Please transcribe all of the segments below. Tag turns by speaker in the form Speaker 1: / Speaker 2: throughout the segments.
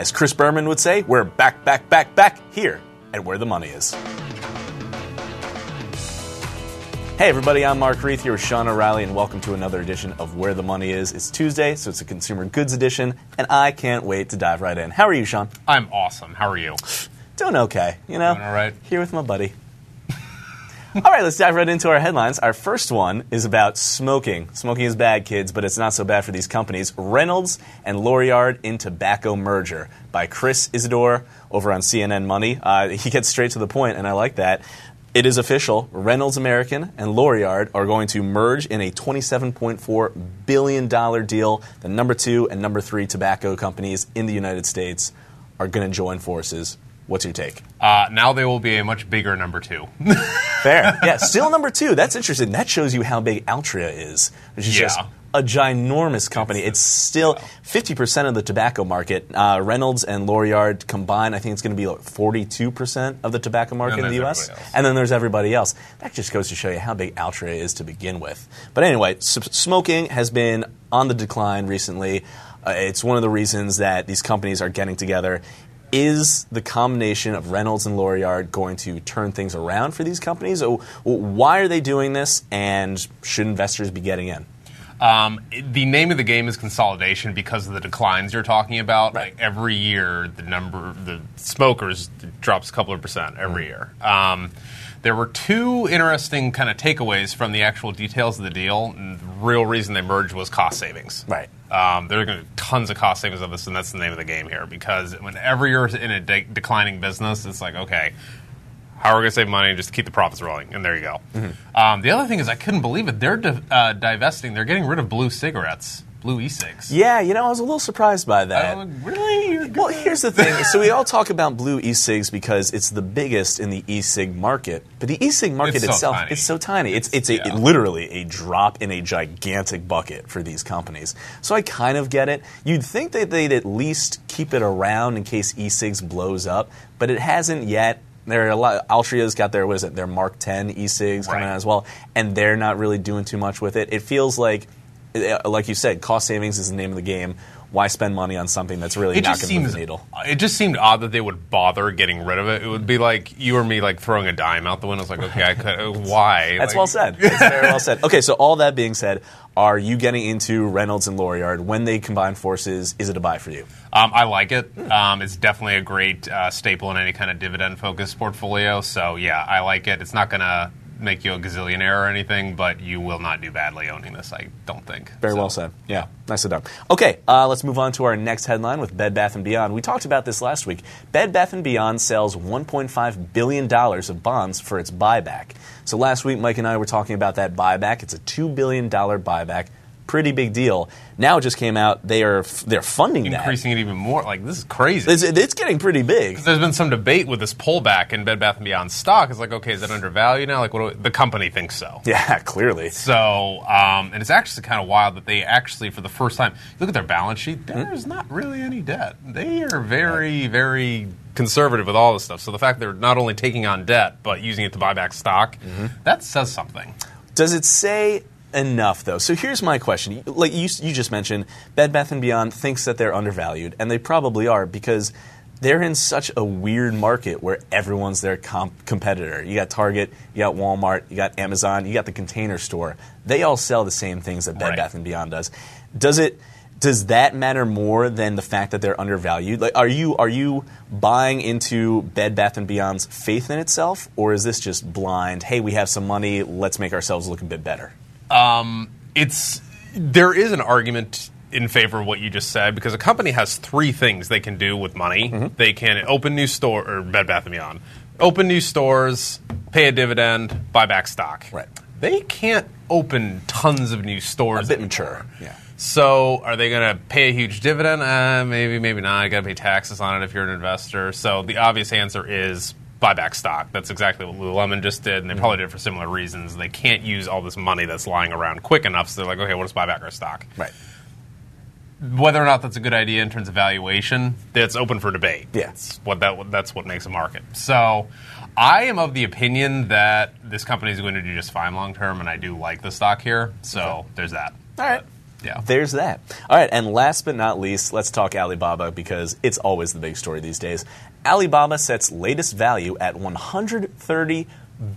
Speaker 1: As Chris Berman would say, we're back, back, back, back here at Where the Money Is. Hey everybody, I'm Mark Reeth here with Sean O'Reilly, and welcome to another edition of Where the Money Is. It's Tuesday, so it's a consumer goods edition, and I can't wait to dive right in. How are you, Sean?
Speaker 2: I'm awesome. How are you?
Speaker 1: Doing okay, you know?
Speaker 2: Doing all right.
Speaker 1: Here with my buddy. all right, let's dive right into our headlines. Our first one is about smoking. Smoking is bad, kids, but it's not so bad for these companies. Reynolds and Lorillard in tobacco merger by Chris Isidore over on CNN Money. Uh, he gets straight to the point, and I like that. It is official. Reynolds American and Lorillard are going to merge in a $27.4 billion deal. The number two and number three tobacco companies in the United States are going to join forces. What's your take?
Speaker 2: Uh, now they will be a much bigger number two.
Speaker 1: Fair. Yeah, still number two. That's interesting. That shows you how big Altria is, which is
Speaker 2: Yeah.
Speaker 1: just a ginormous company. It's, still 50% of the tobacco market. Uh, Reynolds and Lorillard combined, I think it's going to be like 42% of the tobacco market in the U.S. And then there's everybody else. That just goes to show you how big Altria is to begin with. But anyway, s- smoking has been on the decline recently. Uh, it's one of the reasons that these companies are getting together. Is the combination of Reynolds and Lorillard going to turn things around for these companies? Or why are they doing this, and should investors be getting in?
Speaker 2: Um, the name of the game is consolidation because of the declines you're talking about.
Speaker 1: Right.
Speaker 2: Like every year, the number the smokers drops a couple of percent every year. Um, there were two interesting kind of takeaways from the actual details of the deal. And the real reason they merged was cost savings.
Speaker 1: Right.
Speaker 2: Um, there are going to be tons of cost savings of this, and that's the name of the game here. Because whenever you're in a de- declining business, it's like, okay, how are we going to save money just keep the profits rolling? And there you go. Um, the other thing is, I couldn't believe it. They're di- uh, divesting. They're getting rid of blue cigarettes, blue e-cigs.
Speaker 1: Yeah, you know, I was a little surprised by that.
Speaker 2: Uh, really?
Speaker 1: Well, here's the thing. So we all talk about blue e-cigs because it's the biggest in the e-cig market, but the e-cig market
Speaker 2: It's
Speaker 1: itself it's so tiny. It's it's, a,
Speaker 2: yeah.
Speaker 1: literally a drop in a gigantic bucket for these companies. So I kind of get it. You'd think that they'd at least keep it around in case e-cigs blows up, but it hasn't yet. There are a lot. Altria's got their what is it? Their MarkTen e-cigs coming
Speaker 2: Right.
Speaker 1: out as well, and they're not really doing too much with it. It feels like, like you said, cost savings is the name of the game. Why spend money on something that's really
Speaker 2: it
Speaker 1: not going to move the needle?
Speaker 2: it just seemed odd that they would bother getting rid of it. It would be like you or me like throwing a dime out the window. It's like okay, I could, why?
Speaker 1: That's
Speaker 2: Like-
Speaker 1: well said. That's very well said. Okay, so all that being said, are you getting into Reynolds and Lorillard when they combine forces? Is it a buy for you?
Speaker 2: Um, I like it. Um, it's definitely a great uh, staple in any kind of dividend-focused portfolio. So yeah, I like it. It's not going to make you a gazillionaire or anything, but you will not do badly owning this. I don't think.
Speaker 1: Very
Speaker 2: So,
Speaker 1: well said. Yeah, nice nicely done. Okay, uh, let's move on to our next headline with Bed Bath & Beyond. We talked about this last week. Bed Bath & Beyond sells $1.5 billion of bonds for its buyback. So last week, Mike and I were talking about that buyback. It's a $2 billion buyback. Pretty big deal. Now it just came out they are they're funding that.
Speaker 2: Increasing it even more. Like this is crazy.
Speaker 1: It's, it's getting pretty big.
Speaker 2: There's been some debate with this pullback in Bed Bath and Beyond stock. It's like, okay, is it undervalued now? Like, what do, the company thinks so.
Speaker 1: Yeah, clearly.
Speaker 2: So, um, and it's actually kind of wild that they actually, for the first time, look at their balance sheet. There's not really any debt. They are very, very conservative with all this stuff. So the fact they're not only taking on debt but using it to buy back stock, that says something.
Speaker 1: Does it say enough though? So here's my question. Like you, you just mentioned, Bed Bath and Beyond thinks that they're undervalued, and they probably are because they're in such a weird market where everyone's their comp- competitor. You got Target, you got Walmart, you got Amazon, you got the Container Store. They all sell the same things that Bed
Speaker 2: Right.
Speaker 1: Bath and Beyond does. Does it? Does that matter more than the fact that they're undervalued? Like, are you are you buying into Bed Bath and Beyond's faith in itself, or is this just blind? Hey, we have some money, let's make ourselves look a bit better.
Speaker 2: It's there is an argument in favor of what you just said because a company has three things they can do with money.
Speaker 1: Mm-hmm.
Speaker 2: They can open new store or Bed Bath and Beyond, open new stores, pay a dividend, buy back stock.
Speaker 1: Right.
Speaker 2: They can't open tons of new stores.
Speaker 1: A bit mature. Yeah.
Speaker 2: So, are they going to pay a huge dividend? Uh, maybe, maybe not. You got to pay taxes on it if you're an investor. So, the obvious answer is buy back stock. That's exactly what Lululemon just did, and they mm. probably did it for similar reasons. They can't use all this money that's lying around quick enough, so they're like, okay, we'll just buy back our stock.
Speaker 1: Right.
Speaker 2: Whether or not that's a good idea in terms of valuation, that's open for debate.
Speaker 1: Yeah.
Speaker 2: That's what that that's what makes a market. So, I am of the opinion that this company is going to do just fine long term, and I do like the stock here. So, there's that.
Speaker 1: All right.
Speaker 2: Yeah.
Speaker 1: There's that. All right, and last but not least, let's talk Alibaba because it's always the big story these days. Alibaba sets latest value at 130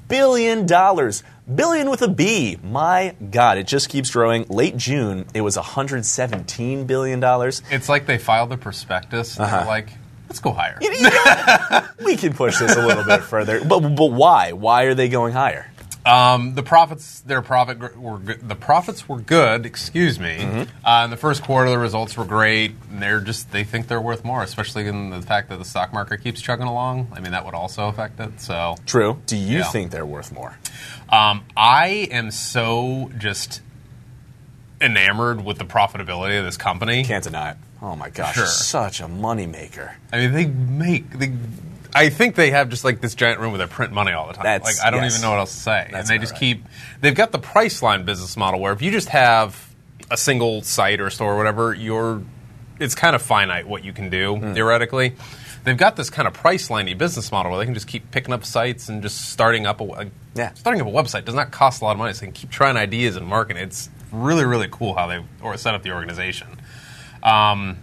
Speaker 1: billion dollars. Billion with a B. My God, it just keeps growing. Late June, it was 117 billion dollars.
Speaker 2: It's like they filed the prospectus. And
Speaker 1: Uh-huh.
Speaker 2: they're like, let's go higher.
Speaker 1: You know, we can push this a little bit further, but but why? Why are they going higher?
Speaker 2: Um, the profits, their profit were good. the profits were good. Excuse me.
Speaker 1: Mm-hmm.
Speaker 2: Uh, in the first quarter, the results were great. And they're just they think they're worth more, especially in the fact that the stock market keeps chugging along. I mean, that would also affect it. So,
Speaker 1: True. Do you
Speaker 2: Yeah.
Speaker 1: think they're worth more?
Speaker 2: um, I am so just enamored with the profitability of this company.
Speaker 1: Can't deny it. Oh my gosh,
Speaker 2: Sure.
Speaker 1: such a moneymaker.
Speaker 2: I mean, they make they. I think they have just like this giant room where they print money all the time.
Speaker 1: That's-
Speaker 2: like I don't
Speaker 1: yes.
Speaker 2: even know what else to say.
Speaker 1: That's
Speaker 2: and they just
Speaker 1: right.
Speaker 2: keep. They've got the Priceline business model where if you just have a single site or store or whatever, you're. It's kind of finite what you can do
Speaker 1: Hmm.
Speaker 2: theoretically. They've got this kind of Priceline business model where they can just keep picking up sites and just starting up a a-
Speaker 1: Yeah.
Speaker 2: starting up a website does not cost a lot of money. So they can keep trying ideas and marketing. It's really really cool how they or set up the organization. Um,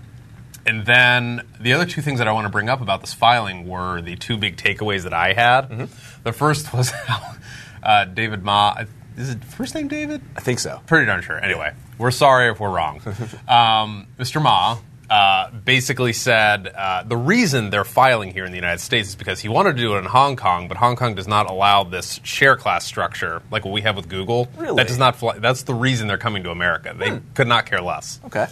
Speaker 2: and then the other two things that I want to bring up about this filing were the two big takeaways that I had.
Speaker 1: Mm-hmm.
Speaker 2: The first was how uh, David Ma, is it first name David?
Speaker 1: I think so.
Speaker 2: Pretty darn sure. Anyway, we're sorry if we're wrong. um, Mr. Ma uh, basically said uh, the reason they're filing here in the United States is because he wanted to do it in Hong Kong, but Hong Kong does not allow this share class structure like what we have with Google.
Speaker 1: Really?
Speaker 2: That does not. Fly, that's the reason they're coming to America. They could not care less.
Speaker 1: Okay.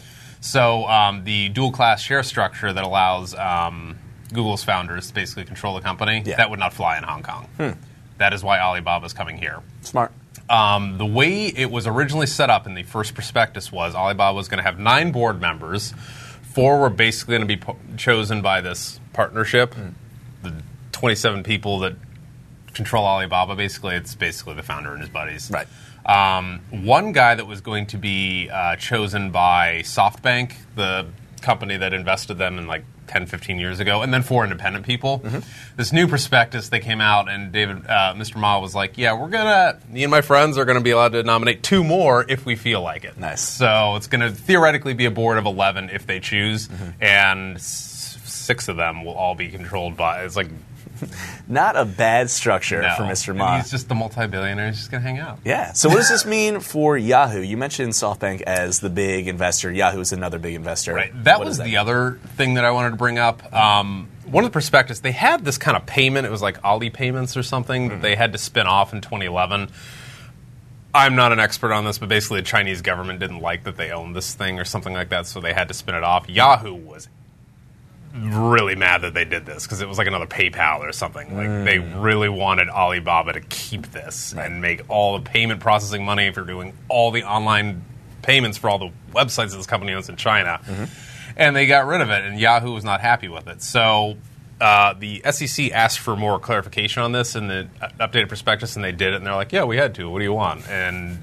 Speaker 2: So um, the dual class share structure that allows um, Google's founders to basically control the company
Speaker 1: Yeah.
Speaker 2: that would not fly in Hong Kong. That is why Alibaba is coming here.
Speaker 1: Smart.
Speaker 2: Um, the way it was originally set up in the first prospectus was Alibaba was going to have nine board members. Four were basically going to be po- chosen by this partnership. The 27 people that control Alibaba, basically, it's basically the founder and his buddies.
Speaker 1: Right.
Speaker 2: Um, one guy that was going to be uh, chosen by SoftBank, the company that invested them in like 10, 15 years ago, and then four independent people. This new prospectus, they came out, and David, uh, Mr. Ma was like, "Yeah, we're gonna, me and my friends are gonna be allowed to nominate two more if we feel like it."
Speaker 1: Nice.
Speaker 2: So it's gonna theoretically be a board of 11 if they choose, and s- six of them will all be controlled by. It's like
Speaker 1: Not a bad structure
Speaker 2: no.
Speaker 1: for Mr.
Speaker 2: And
Speaker 1: Ma.
Speaker 2: He's just the multi-billionaire. He's just gonna hang out.
Speaker 1: Yeah. So what does this mean for Yahoo? You mentioned SoftBank as the big investor. Yahoo is another big investor.
Speaker 2: Right. That
Speaker 1: What
Speaker 2: was
Speaker 1: does
Speaker 2: the
Speaker 1: mean?
Speaker 2: other thing that I wanted to bring up. Um, one of the prospectus, they had this kind of payment. It was like Ali payments or something that they had to spin off in 2011. I'm not an expert on this, but basically the Chinese government didn't like that they owned this thing or something like that, so they had to spin it off. Yahoo was really mad that they did this because it was like another PayPal or something. Like they really wanted Alibaba to keep this and make all the payment processing money for doing all the online payments for all the websites that this company owns in China. And they got rid of it, and Yahoo was not happy with it. So uh, the SEC asked for more clarification on this in the uh, updated prospectus, and they did it. And they're like, "Yeah, we had to. What do you want?" And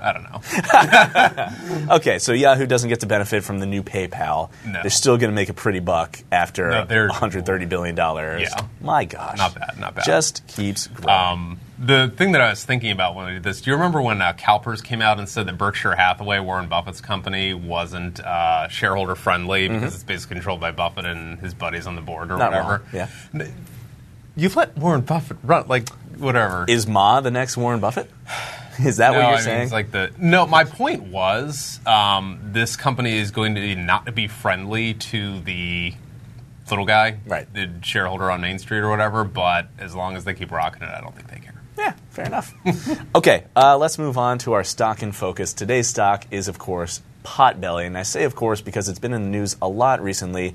Speaker 2: I don't know.
Speaker 1: Okay, so Yahoo doesn't get to benefit from the new PayPal.
Speaker 2: No.
Speaker 1: They're still going to make a pretty buck after
Speaker 2: No, they're-
Speaker 1: 130 billion dollars.
Speaker 2: Yeah.
Speaker 1: My gosh.
Speaker 2: Not bad, not bad.
Speaker 1: Just keeps growing.
Speaker 2: Um, the thing that I was thinking about when I did this, do you remember when uh, CalPERS came out and said that Berkshire Hathaway, Warren Buffett's company, wasn't uh, shareholder friendly because it's basically controlled by Buffett and his buddies on the board or
Speaker 1: Mm-hmm. Not
Speaker 2: whatever?
Speaker 1: wrong, yeah.
Speaker 2: N- You let Warren Buffett run, like, whatever.
Speaker 1: is Ma the next Warren Buffett? Is that
Speaker 2: no,
Speaker 1: what you're
Speaker 2: I mean,
Speaker 1: saying?
Speaker 2: it's like the no. My point was, um, this company is going to be not be friendly to the little guy,
Speaker 1: Right.
Speaker 2: The shareholder on Main Street or whatever. But as long as they keep rocking it, I don't think they care.
Speaker 1: Yeah, fair enough. okay, uh, let's move on to our stock in focus. Today's stock is, of course, Potbelly. And I say, of course, because it's been in the news a lot recently,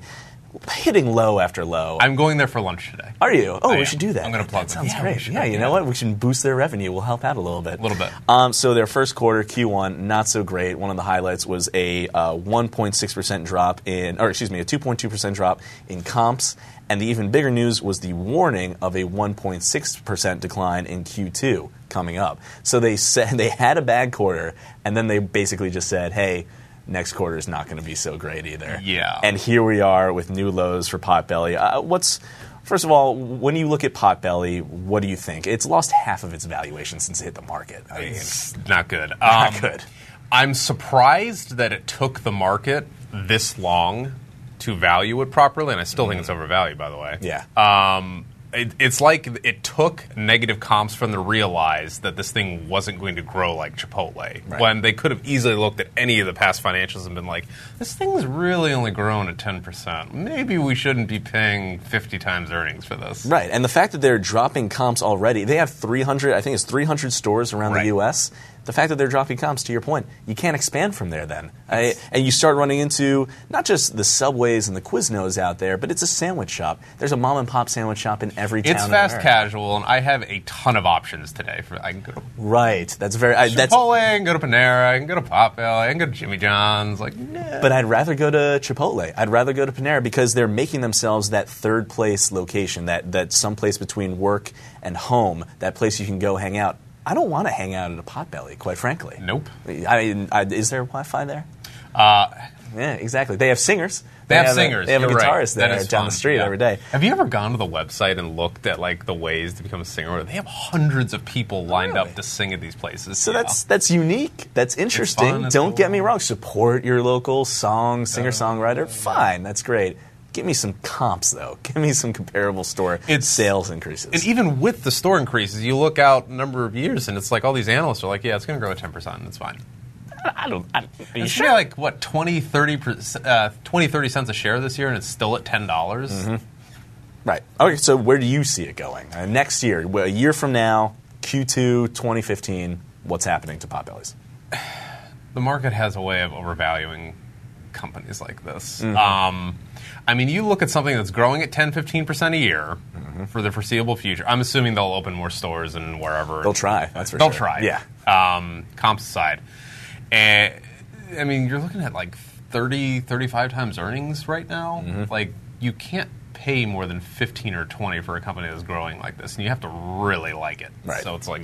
Speaker 1: hitting low after low.
Speaker 2: I'm going there for lunch today.
Speaker 1: Are you? Oh,
Speaker 2: I
Speaker 1: we
Speaker 2: am.
Speaker 1: should do that.
Speaker 2: I'm gonna plug
Speaker 1: That sounds
Speaker 2: Yeah,
Speaker 1: great. Yeah, you know what? We should boost their revenue. We'll help out a little bit.
Speaker 2: A little bit.
Speaker 1: Um, so their first quarter Q1 not so great. One of the highlights was a uh, 1.6 percent drop in, or excuse me, a 2.2 percent drop in comps. And the even bigger news was the warning of a 1.6 percent decline in Q2 coming up. So they said they had a bad quarter, and then they basically just said, "Hey." Next quarter is not going to be so great either.
Speaker 2: Yeah.
Speaker 1: And here we are with new lows for Potbelly. Uh, what's first of all, when you look at Potbelly, what do you think? It's lost half of its valuation since it hit the market. I mean,
Speaker 2: It's not good.
Speaker 1: Not
Speaker 2: Um,
Speaker 1: good.
Speaker 2: I'm surprised that it took the market this long to value it properly, and I still think it's overvalued, by the way.
Speaker 1: Yeah.
Speaker 2: Um, it, it's like it took negative comps from them to realize that this thing wasn't going to grow like Chipotle.
Speaker 1: Right.
Speaker 2: When they could have easily looked at any of the past financials and been like, this thing's really only grown at 10%. Maybe we shouldn't be paying 50 times earnings for this.
Speaker 1: Right, and the fact that they're dropping comps already, they have 300, I think it's 300 stores around
Speaker 2: Right.
Speaker 1: the U.S. The fact that they're dropping comps, to your point, you can't expand from there then. I, and you start running into not just the Subways and the Quiznos out there, but it's a sandwich shop. There's a mom and pop sandwich shop in every town.
Speaker 2: It's fast casual, and I have a ton of options today. For I can go to
Speaker 1: Right, that's very. I, that's,
Speaker 2: Chipotle, I can go to Panera, I can go to Potbelly, I can go to Jimmy John's. Like, nah.
Speaker 1: But I'd rather go to Chipotle. I'd rather go to Panera because they're making themselves that third place location, that, that someplace between work and home, that place you can go hang out. I don't want to hang out at a potbelly, quite frankly.
Speaker 2: Nope.
Speaker 1: I mean, I, is there Wi-Fi there?
Speaker 2: Uh,
Speaker 1: Yeah, exactly. They have singers.
Speaker 2: they have
Speaker 1: a- they have a
Speaker 2: You're right.
Speaker 1: guitarist
Speaker 2: That
Speaker 1: there
Speaker 2: is
Speaker 1: down
Speaker 2: fun.
Speaker 1: the street
Speaker 2: Yeah.
Speaker 1: every day.
Speaker 2: Have you ever gone to the website and looked at like the ways to become a singer? They have hundreds of people lined
Speaker 1: Really?
Speaker 2: up to sing at these places.
Speaker 1: So
Speaker 2: Yeah.
Speaker 1: that's that's unique. That's interesting.
Speaker 2: fun,
Speaker 1: Don't
Speaker 2: cool.
Speaker 1: get me wrong. Support your local song singer songwriter. Fine, that's great. Give me some comps though. Give me some comparable store
Speaker 2: It's-
Speaker 1: sales increases.
Speaker 2: And even with the store increases, you look out a number of years, and it's like all these analysts are like, "Yeah, it's going to grow at ten percent. And it's fine."
Speaker 1: I don't. I, are you sure?
Speaker 2: like what 20, 30, per- uh, 20, 30 cents a share this year, and it's still at ten dollars.
Speaker 1: Mm-hmm. Right. Okay. So where do you see it going uh, next year? well, A year from now, Q2 2015. What's happening to Potbellies?
Speaker 2: the market has a way of overvaluing companies like this.
Speaker 1: Mm-hmm.
Speaker 2: Um, I mean, you look at something that's growing at 10, 15% a year
Speaker 1: Mm-hmm.
Speaker 2: for the foreseeable future. I'm assuming they'll open more stores and wherever.
Speaker 1: They'll try. That's for
Speaker 2: They'll
Speaker 1: sure.
Speaker 2: try.
Speaker 1: Yeah.
Speaker 2: Um, comps aside. And, I mean, you're looking at like 30, 35 times earnings right now.
Speaker 1: Mm-hmm.
Speaker 2: Like, you can't pay more than 15 or 20 for a company that's growing like this, and you have to really like it.
Speaker 1: Right.
Speaker 2: So it's like,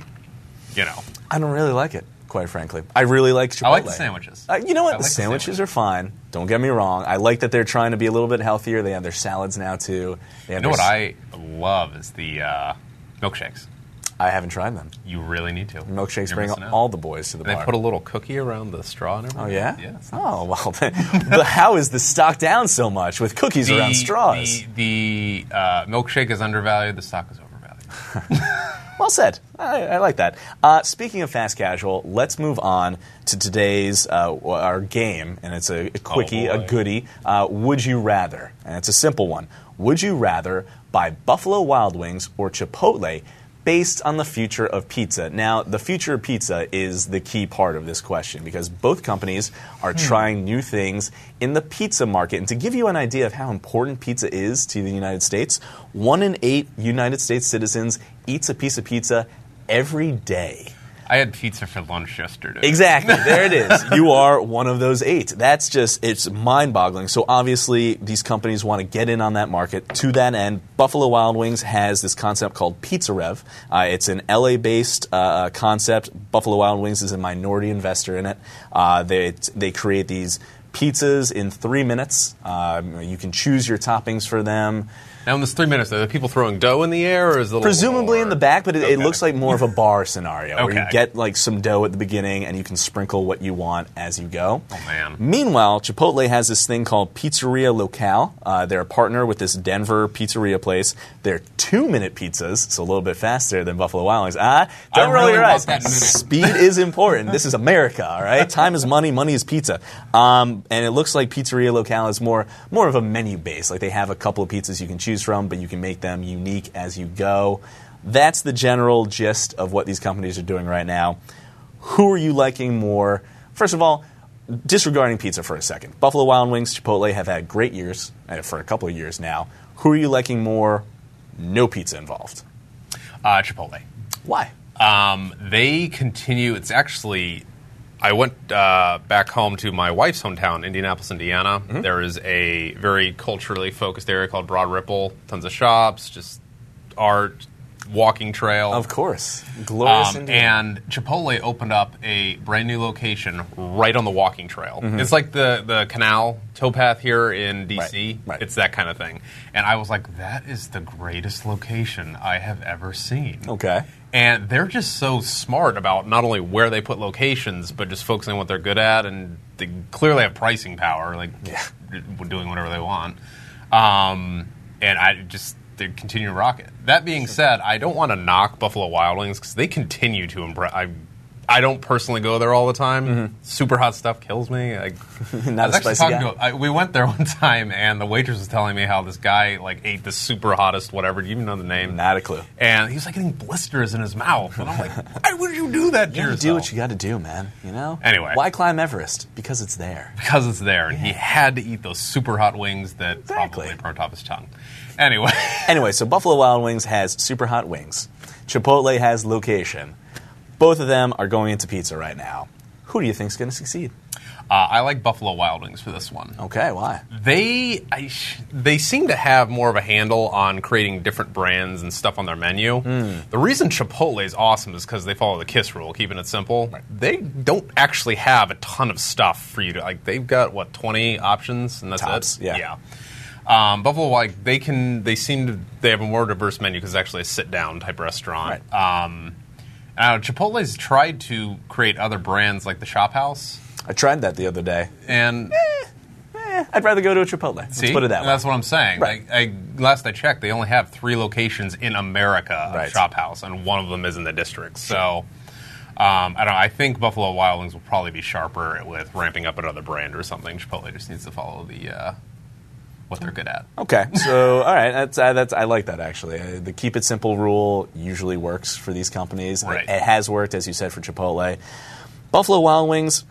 Speaker 2: you know.
Speaker 1: I don't really like it, quite frankly. I really like Chipotle.
Speaker 2: I like the sandwiches.
Speaker 1: Uh, you know what?
Speaker 2: I
Speaker 1: the
Speaker 2: like the
Speaker 1: sandwiches
Speaker 2: sandwiches.
Speaker 1: are fine. Don't get me wrong. I like that they're trying to be a little bit healthier. They have their salads now too. They
Speaker 2: You know what I love is the uh, milkshakes.
Speaker 1: I haven't tried them.
Speaker 2: You really need to.
Speaker 1: Milkshakes
Speaker 2: You're
Speaker 1: bring
Speaker 2: missing out.
Speaker 1: all the boys to the
Speaker 2: They
Speaker 1: bar.
Speaker 2: put a little cookie around the straw and everything.
Speaker 1: oh yeah.
Speaker 2: Yeah.
Speaker 1: Oh well. Then, but how is the stock down so much with cookies around straws?
Speaker 2: The, the uh, milkshake is undervalued. The stock is overvalued.
Speaker 1: Well said. I, I like that. Uh, speaking of fast casual, let's move on to today's uh, our game, and it's a, a quickie, a
Speaker 2: boy.
Speaker 1: goodie. Uh, would you rather? And it's a simple one. Would you rather buy Buffalo Wild Wings or Chipotle? Based on the future of pizza. Now, the future of pizza is the key part of this question because both companies are hmm. trying new things in the pizza market. And to give you an idea of how important pizza is to the United States, one in eight United States citizens eats a piece of pizza every day.
Speaker 2: I had pizza for lunch yesterday.
Speaker 1: Exactly. There it is. You are one of those eight. That's just, it's mind boggling. So obviously, these companies want to get in on that market. To that end, Buffalo Wild Wings has this concept called Pizza Rev. Uh, it's an LA based uh, concept. Buffalo Wild Wings is a minority investor in it. Uh, they, they create these pizzas in three minutes. Um, you can choose your toppings for them.
Speaker 2: Now in this three minutes, are the people throwing dough in the air, or is little
Speaker 1: Presumably in the back, but it, it looks like more of a bar scenario where you get like some dough at the beginning and you can sprinkle what you want as you go.
Speaker 2: Oh, man.
Speaker 1: Meanwhile, Chipotle has this thing called Pizzeria Locale. Uh, they're a partner with this Denver pizzeria place. They're two-minute pizzas, so a little bit faster than Buffalo Wild Wings. Ah, don't
Speaker 2: I
Speaker 1: roll
Speaker 2: really
Speaker 1: your eyes. Speed is important. This is America, all right? Time is money, money is pizza. Um, and it looks like Pizzeria Locale is more more of a menu base. Like they have a couple of pizzas you can choose from, but you can make them unique as you go. That's the general gist of what these companies are doing right now. Who are you liking more? First of all, disregarding pizza for a second. Buffalo Wild Wings, Chipotle have had great years uh, for a couple of years now. Who are you liking more? No pizza involved.
Speaker 2: Uh, Chipotle.
Speaker 1: Why?
Speaker 2: Um, they continue. It's actually. I went uh, back home to my wife's hometown, Indianapolis, Indiana.
Speaker 1: Mm-hmm.
Speaker 2: There is a very culturally focused area called Broad Ripple. Tons of shops, just art, walking trail.
Speaker 1: Of course, glorious
Speaker 2: Um, and Chipotle opened up a brand new location right on the walking trail.
Speaker 1: Mm-hmm.
Speaker 2: It's like the, the canal towpath here in DC.
Speaker 1: Right, right.
Speaker 2: It's that kind of thing. And I was like, that is the greatest location I have ever seen.
Speaker 1: okay.
Speaker 2: And they're just so smart about not only where they put locations, but just focusing on what they're good at. And they clearly have pricing power, like
Speaker 1: Yeah.
Speaker 2: doing whatever they want. Um, and I just they continue to rock it. That being said, I don't want to knock Buffalo Wild Wings because they continue to impress. I, I don't personally go there all the time. Super hot stuff kills me. I,
Speaker 1: Mm-hmm. Not
Speaker 2: I actually
Speaker 1: spicy
Speaker 2: talking
Speaker 1: guy.
Speaker 2: to. I, we went there one time, and the waitress was telling me how this guy like ate the super hottest whatever. Do you even know the name?
Speaker 1: Not a clue.
Speaker 2: And he was like getting blisters in his mouth, and I'm like, why would you do that to
Speaker 1: You gotta do what you got to do, man. You know.
Speaker 2: Anyway.
Speaker 1: why climb Everest? Because it's there.
Speaker 2: because it's there, and he had to eat those super hot wings that
Speaker 1: Exactly.
Speaker 2: probably burnt off his tongue. Anyway,
Speaker 1: Anyway, so Buffalo Wild Wings has super hot wings. Chipotle has location. Both of them are going into pizza right now. Who do you think is going to succeed?
Speaker 2: uh, I like Buffalo Wild Wings for this one.
Speaker 1: Okay, why?
Speaker 2: They I sh- they seem to have more of a handle on creating different brands and stuff on their menu. The reason Chipotle is awesome is because they follow the KISS rule, keeping it simple. They don't actually have a ton of stuff for you to like. They've got what twenty options, and that's
Speaker 1: Tops,
Speaker 2: it.
Speaker 1: yeah.
Speaker 2: yeah. Um, Buffalo, like they can, they seem to, they have a more diverse menu because it's actually a sit-down type restaurant. Um, uh, Chipotle's tried to create other brands like the Shop House,
Speaker 1: I tried that the other day.
Speaker 2: and
Speaker 1: Eh, I'd rather go to a Chipotle. Let's
Speaker 2: See?
Speaker 1: put it that way.
Speaker 2: That's what I'm saying.
Speaker 1: Right.
Speaker 2: Like, I, last I checked, they only have three locations in America of
Speaker 1: Right.
Speaker 2: Shop House, and one of them is in the district. So, um, I don't. know. I think Buffalo Wild Wings will probably be sharper with ramping up another brand or something. Chipotle just needs to follow the uh, what they're good at.
Speaker 1: Okay, so all right, that's, uh, that's I like that actually. Uh, the keep it simple rule usually works for these companies.
Speaker 2: Right.
Speaker 1: It, it has worked, as you said, for Chipotle. Buffalo Wild Wings.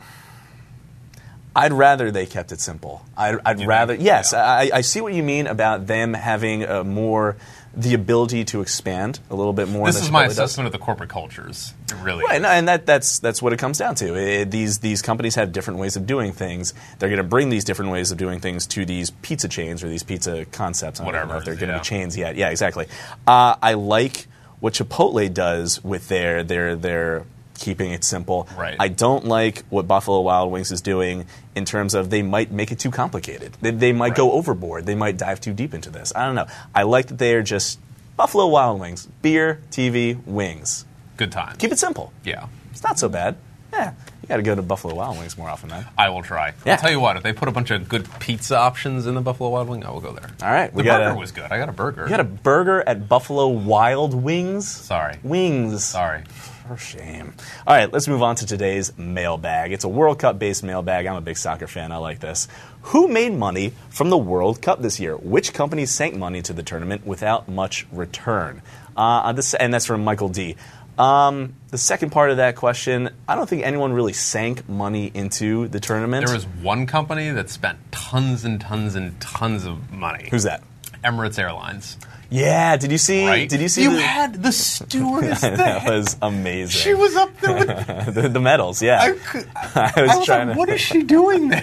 Speaker 1: I'd rather they kept it simple. I'd, I'd rather,
Speaker 2: think?
Speaker 1: yes,
Speaker 2: Yeah.
Speaker 1: I, I see what you mean about them having a more the ability to expand a little bit more.
Speaker 2: This
Speaker 1: than
Speaker 2: is my
Speaker 1: Chipotle does.
Speaker 2: assessment of the corporate cultures. Really.
Speaker 1: Right, and that, that's that's what it comes down to. It- these these companies have different ways of doing things. They're going to bring these different ways of doing things to these pizza chains or these pizza concepts. I don't
Speaker 2: Whatever
Speaker 1: know if they're going to
Speaker 2: yeah.
Speaker 1: be chains yet. Yeah, exactly. Uh, I like what Chipotle does with their their their keeping it simple.
Speaker 2: Right.
Speaker 1: I don't like what Buffalo Wild Wings is doing in terms of they might make it too complicated. They, they might go overboard. They might dive too deep into this. I don't know. I like that they are just Buffalo Wild Wings, beer, TV, wings.
Speaker 2: Good time.
Speaker 1: Keep it simple.
Speaker 2: Yeah.
Speaker 1: It's not so bad. Yeah, you got to go to Buffalo Wild Wings more often, man.
Speaker 2: I will try.
Speaker 1: Yeah.
Speaker 2: I'll tell you what. If they put a bunch of good pizza options in the Buffalo Wild Wing, I will go there.
Speaker 1: All right,
Speaker 2: The burger
Speaker 1: a
Speaker 2: was good. I got a burger.
Speaker 1: you got a burger at Buffalo Wild Wings.
Speaker 2: Sorry.
Speaker 1: Wings.
Speaker 2: Sorry.
Speaker 1: For shame. All right, let's move on to today's mailbag. It's a World Cup based mailbag. I'm a big soccer fan. I like this. Who made money from the World Cup this year? Which companies sank money to the tournament without much return? Uh, this, and that's from Michael D. Um, the second part of that question, I don't think anyone really sank money into the tournament.
Speaker 2: There was one company that spent tons and tons and tons of money.
Speaker 1: Who's that?
Speaker 2: Emirates Airlines.
Speaker 1: Yeah, did you see?
Speaker 2: Right?
Speaker 1: Did you see?
Speaker 2: You
Speaker 1: the,
Speaker 2: had the stewardess
Speaker 1: that was amazing.
Speaker 2: She was up there with.
Speaker 1: the, the medals. Yeah,
Speaker 2: I, could,
Speaker 1: I
Speaker 2: I
Speaker 1: was
Speaker 2: was
Speaker 1: trying
Speaker 2: like,
Speaker 1: to.
Speaker 2: what is she doing there?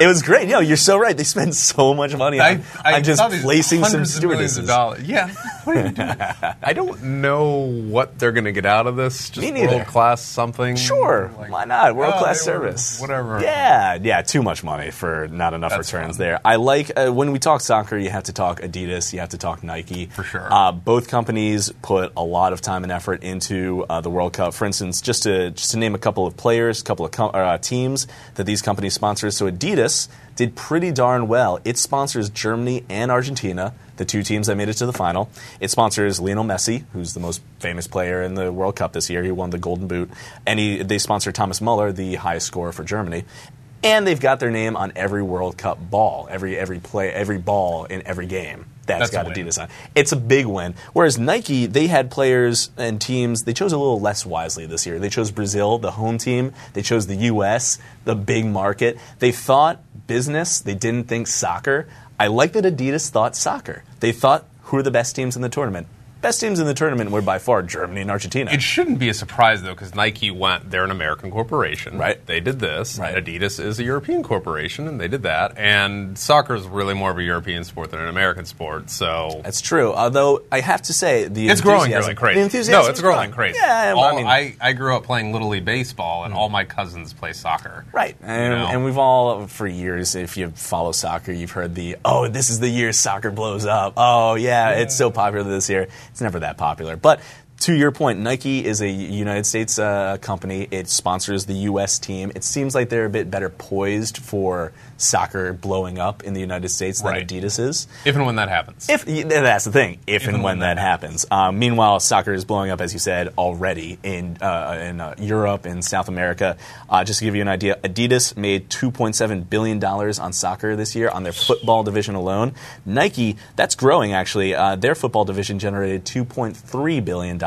Speaker 1: It was great. No, you're so right. They spend so much money on, on just placing some
Speaker 2: hundreds of of
Speaker 1: stewardesses.
Speaker 2: dollars. Yeah. What are you doing? I don't know what they're going to get out of this. Just
Speaker 1: Me neither.
Speaker 2: world class something.
Speaker 1: Sure,
Speaker 2: Like,
Speaker 1: why not? World
Speaker 2: oh,
Speaker 1: class
Speaker 2: they were-
Speaker 1: service.
Speaker 2: whatever.
Speaker 1: Yeah, yeah. Too much money for not enough
Speaker 2: That's
Speaker 1: returns
Speaker 2: fun.
Speaker 1: there. I like uh, when we talk soccer. You have to talk Adidas. You have to talk Nike.
Speaker 2: For sure.
Speaker 1: Uh, both companies put a lot of time and effort into uh, the World Cup. For instance, just to just to name a couple of players, a couple of com- uh, teams that these companies sponsor. So Adidas did pretty darn well. It sponsors Germany and Argentina, the two teams that made it to the final. It sponsors Lionel Messi, who's the most famous player in the World Cup this year. He won the Golden Boot, and he, they sponsor Thomas Muller, the highest scorer for Germany. And they've got their name on every World Cup ball, every every play, every ball in every game. That's
Speaker 2: That's
Speaker 1: got. Adidas on. It's a big win. Whereas Nike, they had players and teams. They chose a little less wisely this year. They chose Brazil, the home team. They chose the U.S., the big market. They thought business. They didn't think soccer. I like that Adidas thought soccer. They thought who are the best teams in the tournament. Best teams in the tournament were by far Germany and Argentina.
Speaker 2: It shouldn't be a surprise though, because Nike went. They're an American corporation,
Speaker 1: Right.
Speaker 2: They did this.
Speaker 1: Right.
Speaker 2: Adidas is a European corporation, and they did that. And soccer is really more of a European sport than an American sport. So
Speaker 1: That's true. Although I have to say, the
Speaker 2: it's growing
Speaker 1: enthusiasm-
Speaker 2: really crazy.
Speaker 1: The enthusiasm
Speaker 2: no, it's growing crazy.
Speaker 1: Yeah,
Speaker 2: All-
Speaker 1: I mean,
Speaker 2: I, I grew up playing little league baseball, and hmm. all my cousins play soccer.
Speaker 1: Right. And,
Speaker 2: know?
Speaker 1: and we've all, for years, if you follow soccer, you've heard the, oh, this is the year soccer blows up. Oh, yeah, it's so popular this year. It's never that popular. But to your point, Nike is a United States uh, company. It sponsors the U.S. team. It seems like they're a bit better poised for soccer blowing up in the United States than
Speaker 2: Right.
Speaker 1: Adidas is.
Speaker 2: If and when that happens.
Speaker 1: If that's the thing, if, and when, that happens. Um, meanwhile, soccer is blowing up, as you said, already in uh, in uh, Europe and South America. Uh, just to give you an idea, Adidas made 2.7 billion dollars on soccer this year on their football division alone. Nike, that's growing actually. Uh, their football division generated 2.3 billion dollars.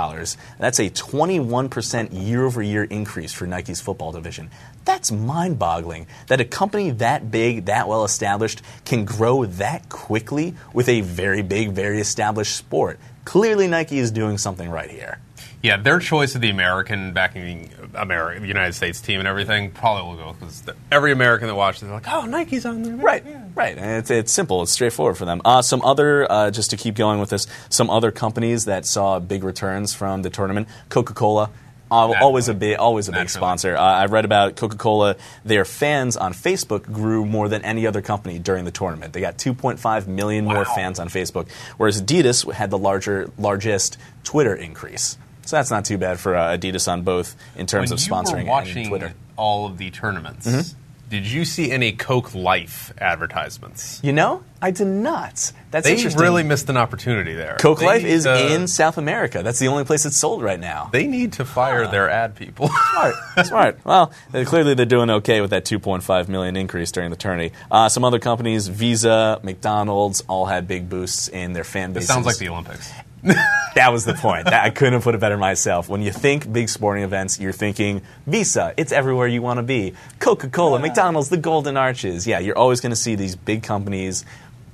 Speaker 1: That's a 21 percent year over year increase for Nike's football division. That's mind boggling that a company that big, that well established, can grow that quickly with a very big, very established sport. Clearly, Nike is doing something right here.
Speaker 2: Yeah, their choice of the American backing America, the United States team and everything probably will go because every American that watches, they're like, "Oh, Nike's on there."
Speaker 1: Right,
Speaker 2: Yeah.
Speaker 1: right. And it's, it's simple. It's straightforward for them. Uh, some other, uh, just to keep going with this, some other companies that saw big returns from the tournament. Coca Cola. Uh, always a big, always a big
Speaker 2: Naturally.
Speaker 1: sponsor. Uh, I read about Coca-Cola. Their fans on Facebook grew more than any other company during the tournament. They got 2.5 million more fans on Facebook, whereas Adidas had the larger, largest Twitter increase. So that's not too bad for uh, Adidas on both in terms
Speaker 2: When
Speaker 1: of sponsoring
Speaker 2: watching
Speaker 1: and Twitter. Mm-hmm.
Speaker 2: all of the tournaments, did you see any Coke Life advertisements?
Speaker 1: You know, I did not. That's
Speaker 2: They
Speaker 1: interesting.
Speaker 2: really missed an opportunity there.
Speaker 1: Coke
Speaker 2: They
Speaker 1: Life is
Speaker 2: to-
Speaker 1: in South America. That's the only place it's sold right now.
Speaker 2: They need to fire their ad people.
Speaker 1: Smart, smart. Well, they- clearly they're doing okay with that 2.5 million increase during the tourney. Uh, some other companies, Visa, McDonald's, all had big boosts in their fan
Speaker 2: base.
Speaker 1: it
Speaker 2: sounds like the Olympics.
Speaker 1: That was the point. That, I couldn't have put it better myself. When you think big sporting events, you're thinking Visa. It's everywhere you want to be. Coca-Cola, McDonald's, the Golden Arches. Yeah, you're always going to see these big companies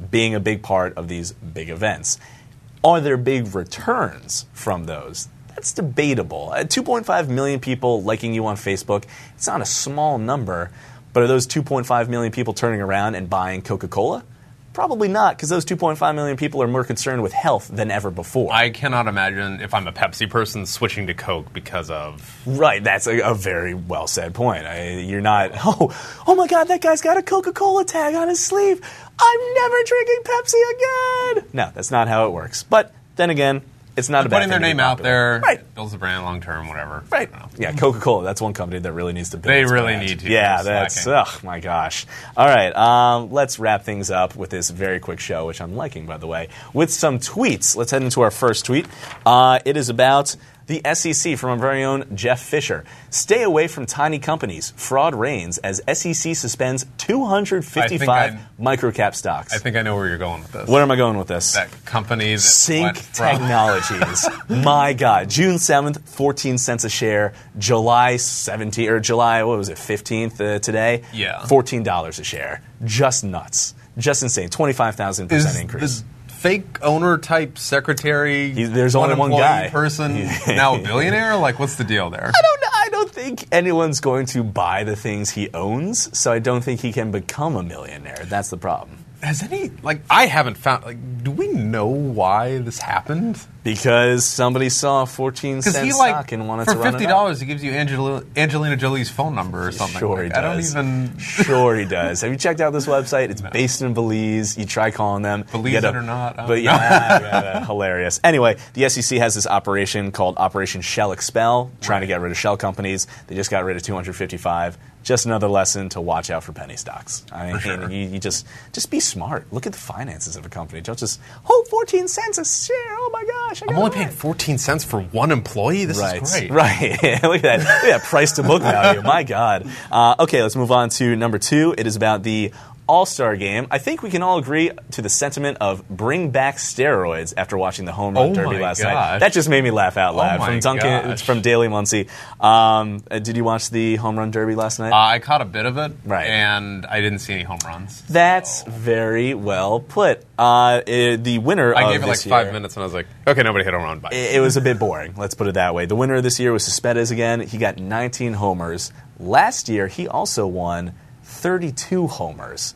Speaker 1: being a big part of these big events. Are there big returns from those? That's debatable. Uh, 2.5 million people liking you on Facebook. It's not a small number, but are those 2.5 million people turning around and buying Coca-Cola? Probably not, because those 2.5 million people are more concerned with health than ever before.
Speaker 2: I cannot imagine if I'm a Pepsi person switching to Coke because of.
Speaker 1: Right, that's a, a very well said point. I, you're not, oh, oh my God, that guy's got a Coca Cola tag on his sleeve. I'm never drinking Pepsi again. No, that's not how it works. But then again, it's not a bad
Speaker 2: Putting their
Speaker 1: thing to be
Speaker 2: name out there
Speaker 1: Right.
Speaker 2: builds the brand long term, whatever.
Speaker 1: Right.
Speaker 2: I don't know.
Speaker 1: Yeah, Coca Cola. That's one company that really needs to build.
Speaker 2: They
Speaker 1: its
Speaker 2: really
Speaker 1: brand.
Speaker 2: need to.
Speaker 1: Yeah, that's. Oh my gosh. All right. Um, let's wrap things up with this very quick show, which I'm liking, by the way, with some tweets. Let's head into our first tweet. Uh, it is about. The SEC from our very own Jeff Fisher. Stay away from tiny companies. Fraud reigns as SEC suspends 255 microcap stocks.
Speaker 2: I think I know where you're going with this.
Speaker 1: Where am I going with this?
Speaker 2: that company that Cynk
Speaker 1: Technologies. My God. June 7th, 14 cents a share. July 17th, or July, what was it, 15th uh, today?
Speaker 2: Yeah.
Speaker 1: $14 a share. Just nuts. Just insane. 25,000% increase.
Speaker 2: Fake owner type secretary.
Speaker 1: He- there's only one guy.
Speaker 2: person now a billionaire. Like, what's the deal there?
Speaker 1: I don't know. I don't think anyone's going to buy the things he owns, so I don't think he can become a millionaire. That's the problem.
Speaker 2: Has any like I haven't found like do we know why this happened?
Speaker 1: Because somebody saw a 14 cent
Speaker 2: he
Speaker 1: stock and wanted
Speaker 2: for
Speaker 1: to run
Speaker 2: fifty dollars he gives you Angela, Angelina Jolie's phone number or something.
Speaker 1: Sure
Speaker 2: like,
Speaker 1: he
Speaker 2: I don't
Speaker 1: does.
Speaker 2: even
Speaker 1: sure he does. Have you checked out this website? It's based in Belize. You try calling them.
Speaker 2: Belize
Speaker 1: get
Speaker 2: it or not,
Speaker 1: But yeah, yeah, yeah, hilarious. Anyway, the SEC has this operation called Operation Shell Expel, trying to get rid of shell companies. They just got rid of 255. Just another lesson to watch out for penny stocks. I mean,
Speaker 2: sure.
Speaker 1: you, you just just be smart. Look at the finances of a company. Don't just oh 14 cents a share. Oh my gosh! I
Speaker 2: I'm only paying fourteen cents for one employee. This
Speaker 1: Right,
Speaker 2: is great.
Speaker 1: right. Look at that. Look at that price to book value. My God. Uh, okay, let's move on to number two. It is about the All Star game. I think we can all agree to the sentiment of bring back steroids after watching the home run
Speaker 2: Oh
Speaker 1: derby last night. That just made me laugh out loud.
Speaker 2: my
Speaker 1: from Duncan,
Speaker 2: gosh.
Speaker 1: from Daily Muncie. Um, uh, did you watch the home run derby last night?
Speaker 2: Uh, I caught a bit of it,
Speaker 1: Right.
Speaker 2: and I didn't see any home runs.
Speaker 1: That's very well put. Uh, eh, the winner
Speaker 2: I
Speaker 1: of
Speaker 2: gave it like five
Speaker 1: year-
Speaker 2: minutes, and I was like, okay, nobody hit a home run. Bye.
Speaker 1: it, it was a bit boring. Let's put it that way. The winner of this year was Cespedes again. He got 19 homers. Last year, he also won 32 homers.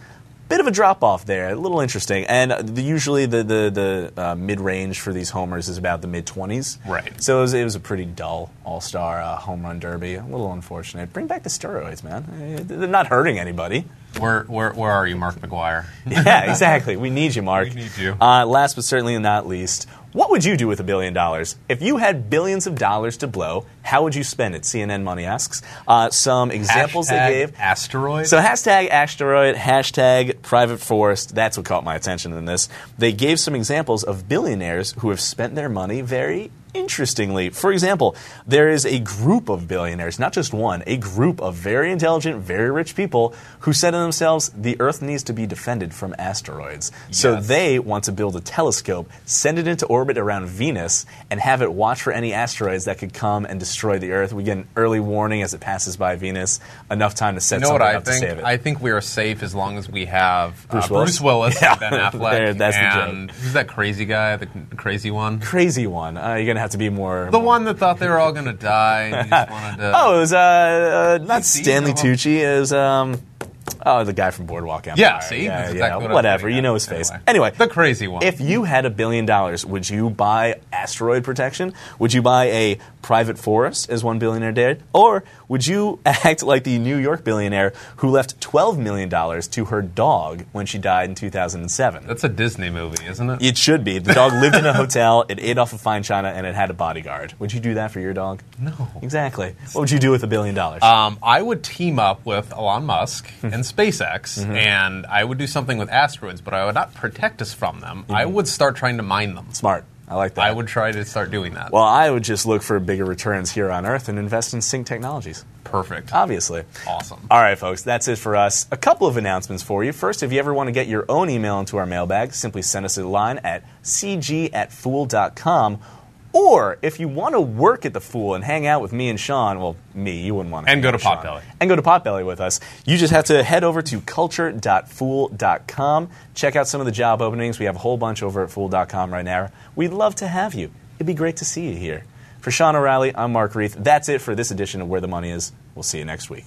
Speaker 1: Bit of a drop off there, a little interesting. And the, usually the the, the uh, mid range for these homers is about the mid 20s.
Speaker 2: Right.
Speaker 1: So it was, it was a pretty dull All Star uh, home run derby. A little unfortunate. Bring back the steroids, man. Eh, They're not hurting anybody.
Speaker 2: Where, where, where are you, Mark McGwire?
Speaker 1: Yeah, exactly. We need you, Mark.
Speaker 2: We need you.
Speaker 1: Uh, last but certainly not least, what would you do with a billion dollars? If you had billions of dollars to blow, how would you spend it? CNN Money asks. Uh, some examples
Speaker 2: Hashtag
Speaker 1: they gave.
Speaker 2: Asteroid.
Speaker 1: So hashtag asteroid, hashtag private forest. That's what caught my attention in this. They gave some examples of billionaires who have spent their money very interestingly. For example, there is a group of billionaires, not just one, a group of very intelligent, very rich people who said to themselves, the Earth needs to be defended from asteroids. So they want to build a telescope, send it into orbit around Venus, and have it watch for any asteroids that could come and destroy the Earth. We get an early warning as it passes by Venus, enough time to set
Speaker 2: you know what I
Speaker 1: up to
Speaker 2: think?
Speaker 1: save it.
Speaker 2: I think we are safe as long as we have
Speaker 1: Bruce
Speaker 2: uh,
Speaker 1: Willis?
Speaker 2: Bruce Willis,
Speaker 1: Yeah.
Speaker 2: Ben Affleck,
Speaker 1: There, that's the joke.
Speaker 2: and who's that crazy guy? The crazy one.
Speaker 1: crazy one. Uh, you're gonna have to be more.
Speaker 2: The one that thought they were all going to die and he just wanted to.
Speaker 1: Oh, it was uh, uh not Stanley. Tucci. It was um, oh, the guy from Boardwalk Empire.
Speaker 2: yeah, see?
Speaker 1: yeah,
Speaker 2: That's
Speaker 1: yeah.
Speaker 2: exactly what
Speaker 1: whatever. You know his face.
Speaker 2: Anyway.
Speaker 1: Anyway,
Speaker 2: The crazy one.
Speaker 1: If you had a billion dollars, would you buy asteroid protection? Would you buy a private forest, as one billionaire did, or would you act like the New York billionaire who left twelve million dollars to her dog when she died in two thousand and seven?
Speaker 2: That's a Disney movie, isn't it?
Speaker 1: It should be. The dog lived in a hotel, it ate off of fine china, and it had a bodyguard. Would you do that for your dog?
Speaker 2: No.
Speaker 1: Exactly. What would you do with a billion dollars?
Speaker 2: Um, I would team up with Elon Musk
Speaker 1: Hmm.
Speaker 2: And SpaceX,
Speaker 1: Mm-hmm.
Speaker 2: and I would do something with asteroids, but I would not protect us from them. I would start trying to mine them.
Speaker 1: Smart. I like that.
Speaker 2: I would try to start doing that.
Speaker 1: Well, I would just look for bigger returns here on Earth and invest in Cynk technologies.
Speaker 2: Perfect.
Speaker 1: Obviously.
Speaker 2: Awesome.
Speaker 1: All right, folks, that's it for us. A couple of announcements for you. First, if you ever want to get your own email into our mailbag, simply send us a line at cg at fool.com. Or if you want to work at the Fool and hang out with me and Sean, well, me, you wouldn't want to.
Speaker 2: And go to
Speaker 1: Sean.
Speaker 2: Potbelly.
Speaker 1: And go to Potbelly with us. You just have to head over to culture.fool.com. Check out some of the job openings. We have a whole bunch over at fool.com right now. We'd love to have you. It'd be great to see you here. For Sean O'Reilly, I'm Mark Reeth. That's it for this edition of Where the Money Is. We'll see you next week.